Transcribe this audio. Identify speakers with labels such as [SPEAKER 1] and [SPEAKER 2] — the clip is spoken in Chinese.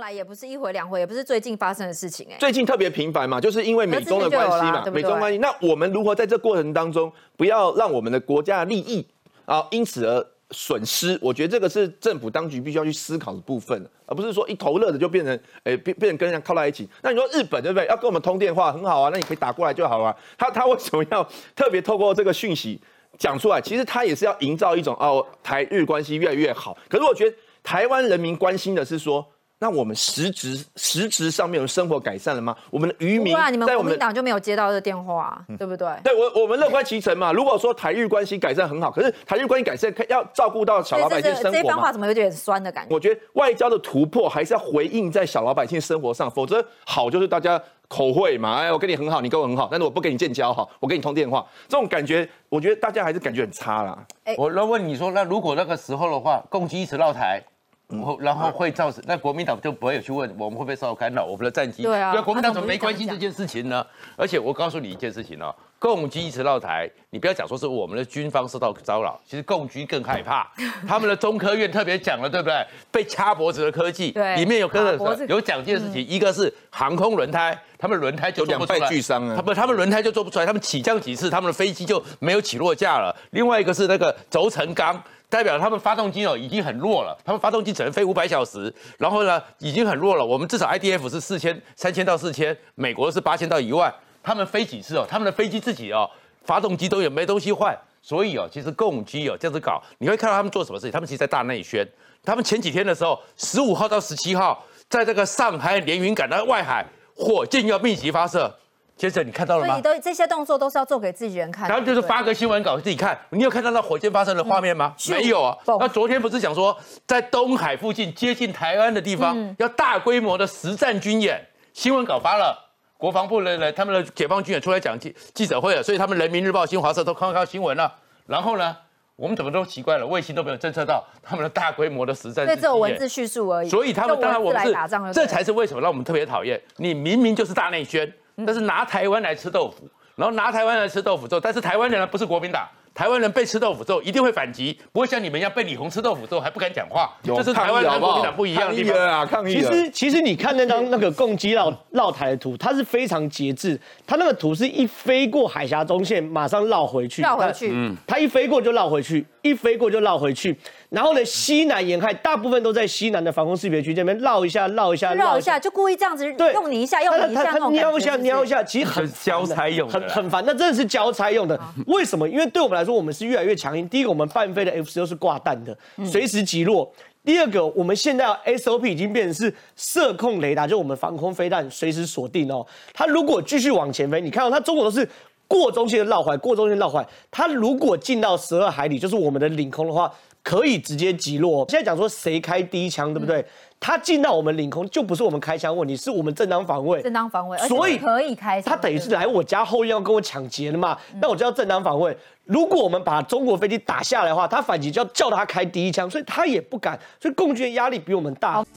[SPEAKER 1] 来也不是一回两回，也不是最近发生的事情哎。
[SPEAKER 2] 最近特别频繁嘛，就是因为美中的关系嘛，美中关系。那我们如何在这过程当中，不要让我们的国家的利益啊因此而损失？我觉得这个是政府当局必须要去思考的部分，而不是说一头热的就变成诶变变成跟人家靠在一起。那你说日本对不对？要跟我们通电话很好啊，那你可以打过来就好了。他他为什么要特别透过这个讯息讲出来？其实他也是要营造一种哦台日关系越来越好。可是我觉得。台湾人民关心的是说，那我们实质实质上面有生活改善了吗？我们的渔民
[SPEAKER 1] 在我们党就没有接到这电话，对不对？
[SPEAKER 2] 对我我们乐观其成嘛。如果说台日关系改善很好，可是台日关系改善要照顾到小老百姓生活
[SPEAKER 1] 这番话怎么有点酸的感觉？
[SPEAKER 2] 我觉得外交的突破还是要回应在小老百姓生活上，否则好就是大家口惠嘛。哎，我跟你很好，你跟我很好，但是我不跟你建交哈，我跟你通电话，这种感觉，我觉得大家还是感觉很差啦。
[SPEAKER 3] 我那问你说，那如果那个时候的话，共机一直绕台？然后，然后会造成那国民党就不会有去问我们会不会受到干扰，我们的战机。
[SPEAKER 1] 对啊，
[SPEAKER 3] 国民党怎么没关心这件事情呢？而且我告诉你一件事情哦，共机一直绕台，你不要讲说是我们的军方受到骚扰，其实共军更害怕。他们的中科院特别讲了，对不对？被掐脖子的科技，对里面有跟着有讲件事情，一个是航空轮胎，他们轮胎就
[SPEAKER 2] 两败俱伤啊。
[SPEAKER 3] 他不，他们轮胎就做不出来，他们起降几次，他们的飞机就没有起落架了。另外一个是那个轴承钢。代表他们发动机哦已经很弱了，他们发动机只能飞五百小时，然后呢已经很弱了。我们至少 IDF 是四千三千到四千，美国是八千到一万，他们飞几次哦？他们的飞机自己哦发动机都有没东西换，所以哦其实共机哦这样子搞，你会看到他们做什么事情？他们其实在大内宣，他们前几天的时候，十五号到十七号在这个上海连云港的外海，火箭要密集发射。接着你看到了吗？
[SPEAKER 1] 所以都这些动作都是要做给自己人看。
[SPEAKER 3] 然后就是发个新闻稿自己看。你有看到那火箭发射的画面吗？没有啊。那昨天不是讲说在东海附近接近台湾的地方要大规模的实战军演？新闻稿发了，国防部的人他们的解放军也出来讲记记者会了，所以他们人民日报、新华社都看到新闻了。然后呢，我们怎么都奇怪了，卫星都没有侦测到他们的大规模的实战。
[SPEAKER 1] 对，只有文字叙述而已。
[SPEAKER 3] 所以他们当然我们是这才是为什么让我们特别讨厌你，明明就是大内宣。但是拿台湾来吃豆腐，然后拿台湾来吃豆腐之后，但是台湾人呢不是国民党，台湾人被吃豆腐之后一定会反击，不会像你们一样被李红吃豆腐之后还不敢讲话，这是台湾跟国民党不一样的地方
[SPEAKER 2] 啊！抗议
[SPEAKER 4] 其实其实你看那张那个共机绕绕台的图，它是非常节制，它那个图是一飞过海峡中线马上绕回去，
[SPEAKER 1] 绕回去，
[SPEAKER 4] 嗯，它一飞过就绕回去。一飞过就绕回去，然后呢，西南沿海大部分都在西南的防空识别区这边绕一下，绕一下，
[SPEAKER 1] 绕一下，就故意这样子用你一下，用你一下，
[SPEAKER 4] 瞄一下，瞄一下，其实很
[SPEAKER 3] 交差用的，
[SPEAKER 4] 很很烦。那真的是交差用的。为什么？因为对我们来说，我们是越来越强硬。第一个，我们半飞的 F 十六是挂弹的，随时击落。第二个，我们现在 SOP 已经变成是射控雷达，就我们防空飞弹随时锁定哦。它如果继续往前飞，你看到它中国都是。过中线的绕环，过中线绕环，它如果进到十二海里，就是我们的领空的话，可以直接击落。现在讲说谁开第一枪，对不对？他进到我们领空，就不是我们开枪问题，是我们正当防卫。
[SPEAKER 1] 正当防卫，
[SPEAKER 4] 所以
[SPEAKER 1] 可以开。
[SPEAKER 4] 他等于是来我家后院要跟我抢劫的嘛？那我就要正当防卫。如果我们把中国飞机打下来的话，他反击就要叫他开第一枪，所以他也不敢。所以共军压力比我们大。